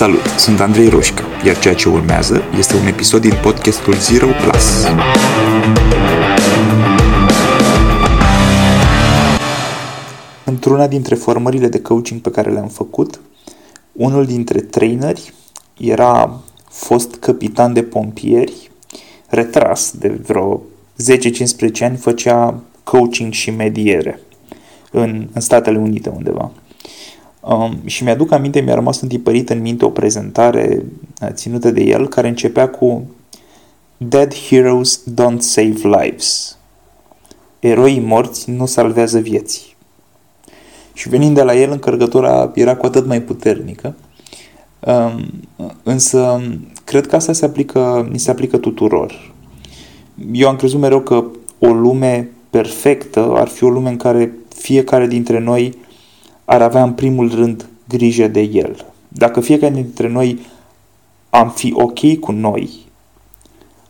Salut, sunt Andrei Roșca, iar ceea ce urmează este un episod din podcastul Zero Plus. Într-una dintre formările de coaching pe care le-am făcut, unul dintre traineri era fost capitan de pompieri, retras de vreo 10-15 ani, făcea coaching și mediere în, în Statele Unite undeva. Um, și mi-aduc aminte, mi-a rămas întipărit în minte o prezentare uh, ținută de el care începea cu Dead heroes don't save lives. Eroii morți nu salvează vieți. Și venind de la el, încărcătura era cu atât mai puternică. Um, însă, cred că asta se aplică, ni se aplică tuturor. Eu am crezut mereu că o lume perfectă ar fi o lume în care fiecare dintre noi ar avea în primul rând grijă de el. Dacă fiecare dintre noi am fi ok cu noi,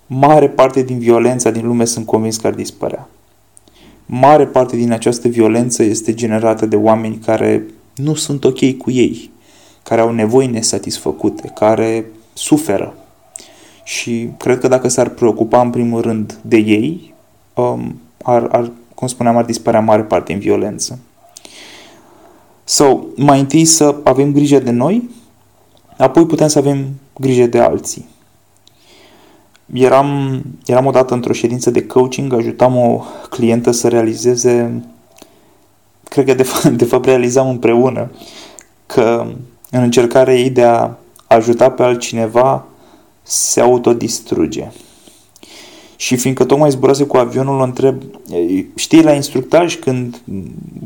mare parte din violența din lume sunt convins că ar dispărea. Mare parte din această violență este generată de oameni care nu sunt ok cu ei, care au nevoi nesatisfăcute, care suferă. Și cred că dacă s-ar preocupa în primul rând de ei, um, ar, ar, cum spuneam, ar dispărea mare parte din violență. So, mai întâi să avem grijă de noi, apoi putem să avem grijă de alții. Eram, eram odată într-o ședință de coaching, ajutam o clientă să realizeze, cred că de, fapt, de fapt realizam împreună, că în încercarea ei de a ajuta pe altcineva se autodistruge. Și fiindcă tocmai zburase cu avionul, o întreb, știi la instructaj când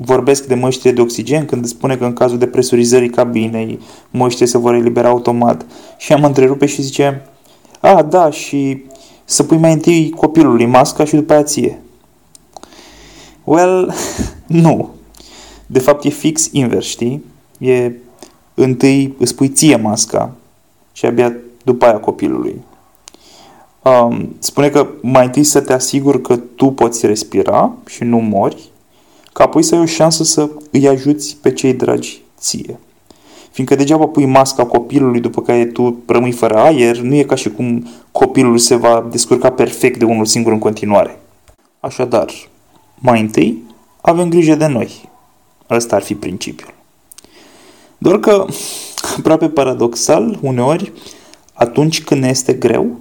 vorbesc de măștile de oxigen, când spune că în cazul de presurizării cabinei măștile se vor elibera automat. Și am întrerupe și zice, a, da, și să pui mai întâi copilului masca și după aia ție. Well, nu. De fapt e fix invers, știi? E întâi îți pui ție masca și abia după aia copilului um, spune că mai întâi să te asiguri că tu poți respira și nu mori, ca apoi să ai o șansă să îi ajuți pe cei dragi ție. Fiindcă degeaba pui masca copilului după care tu rămâi fără aer, nu e ca și cum copilul se va descurca perfect de unul singur în continuare. Așadar, mai întâi avem grijă de noi. Ăsta ar fi principiul. Doar că, aproape paradoxal, uneori, atunci când ne este greu,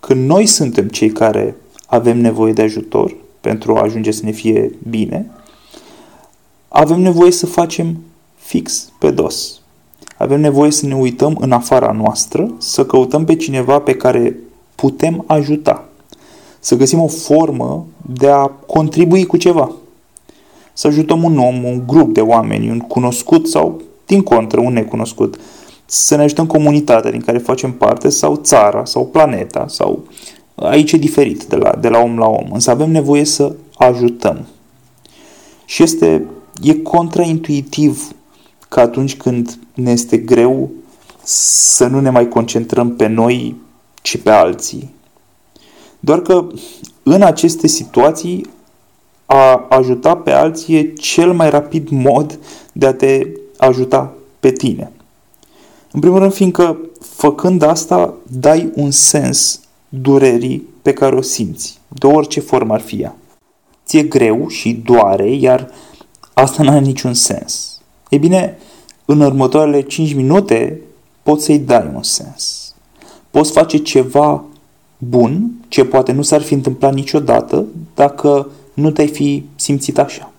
când noi suntem cei care avem nevoie de ajutor pentru a ajunge să ne fie bine, avem nevoie să facem fix pe dos. Avem nevoie să ne uităm în afara noastră, să căutăm pe cineva pe care putem ajuta. Să găsim o formă de a contribui cu ceva. Să ajutăm un om, un grup de oameni, un cunoscut sau, din contră, un necunoscut să ne ajutăm comunitatea din care facem parte sau țara sau planeta sau aici e diferit de la, de la om la om, însă avem nevoie să ajutăm. Și este, e contraintuitiv că atunci când ne este greu să nu ne mai concentrăm pe noi, ci pe alții. Doar că în aceste situații a ajuta pe alții e cel mai rapid mod de a te ajuta pe tine. În primul rând, fiindcă făcând asta, dai un sens durerii pe care o simți, de orice formă ar fi ea. Ți-e greu și doare, iar asta nu are niciun sens. E bine, în următoarele 5 minute poți să-i dai un sens. Poți face ceva bun, ce poate nu s-ar fi întâmplat niciodată dacă nu te-ai fi simțit așa.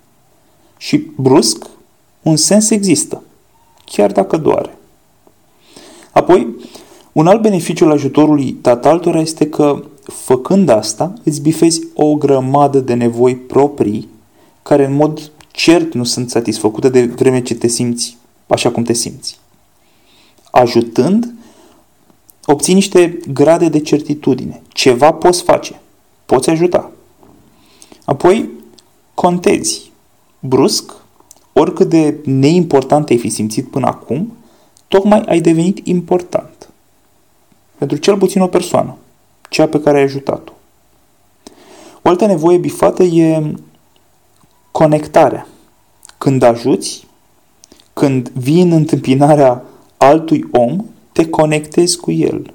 Și brusc, un sens există, chiar dacă doare. Apoi, un alt beneficiu al ajutorului tataltora este că, făcând asta, îți bifezi o grămadă de nevoi proprii care în mod cert nu sunt satisfăcute de vreme ce te simți așa cum te simți. Ajutând, obții niște grade de certitudine. Ceva poți face. Poți ajuta. Apoi, contezi. Brusc, oricât de neimportant ai fi simțit până acum, tocmai ai devenit important. Pentru cel puțin o persoană, cea pe care ai ajutat-o. O altă nevoie bifată e conectarea. Când ajuți, când vii în întâmpinarea altui om, te conectezi cu el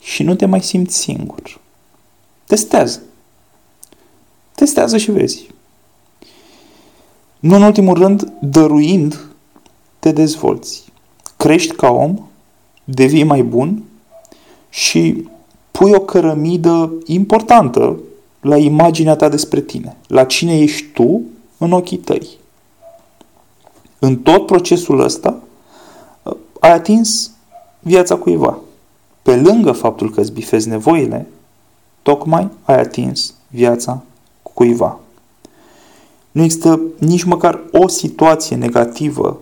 și nu te mai simți singur. Testează. Testează și vezi. Nu în ultimul rând, dăruind, te dezvolți. Crești ca om, devii mai bun și pui o cărămidă importantă la imaginea ta despre tine, la cine ești tu în ochii tăi. În tot procesul ăsta ai atins viața cuiva. Pe lângă faptul că îți bifezi nevoile, tocmai ai atins viața cuiva. Nu există nici măcar o situație negativă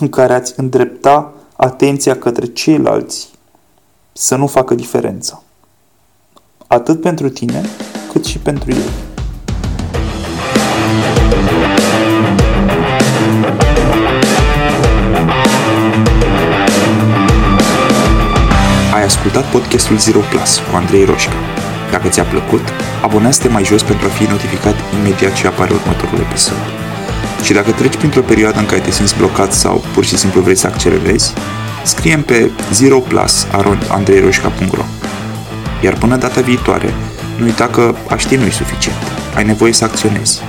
în care ați îndrepta atenția către ceilalți să nu facă diferență. Atât pentru tine, cât și pentru ei. Ai ascultat podcastul Zero Plus cu Andrei Roșca. Dacă ți-a plăcut, abonează-te mai jos pentru a fi notificat imediat ce apare următorul episod. Și dacă treci printr-o perioadă în care te simți blocat sau pur și simplu vrei să accelerezi, scrie pe 0 plus andreiroșca.ro Iar până data viitoare, nu uita că a ști nu-i suficient. Ai nevoie să acționezi.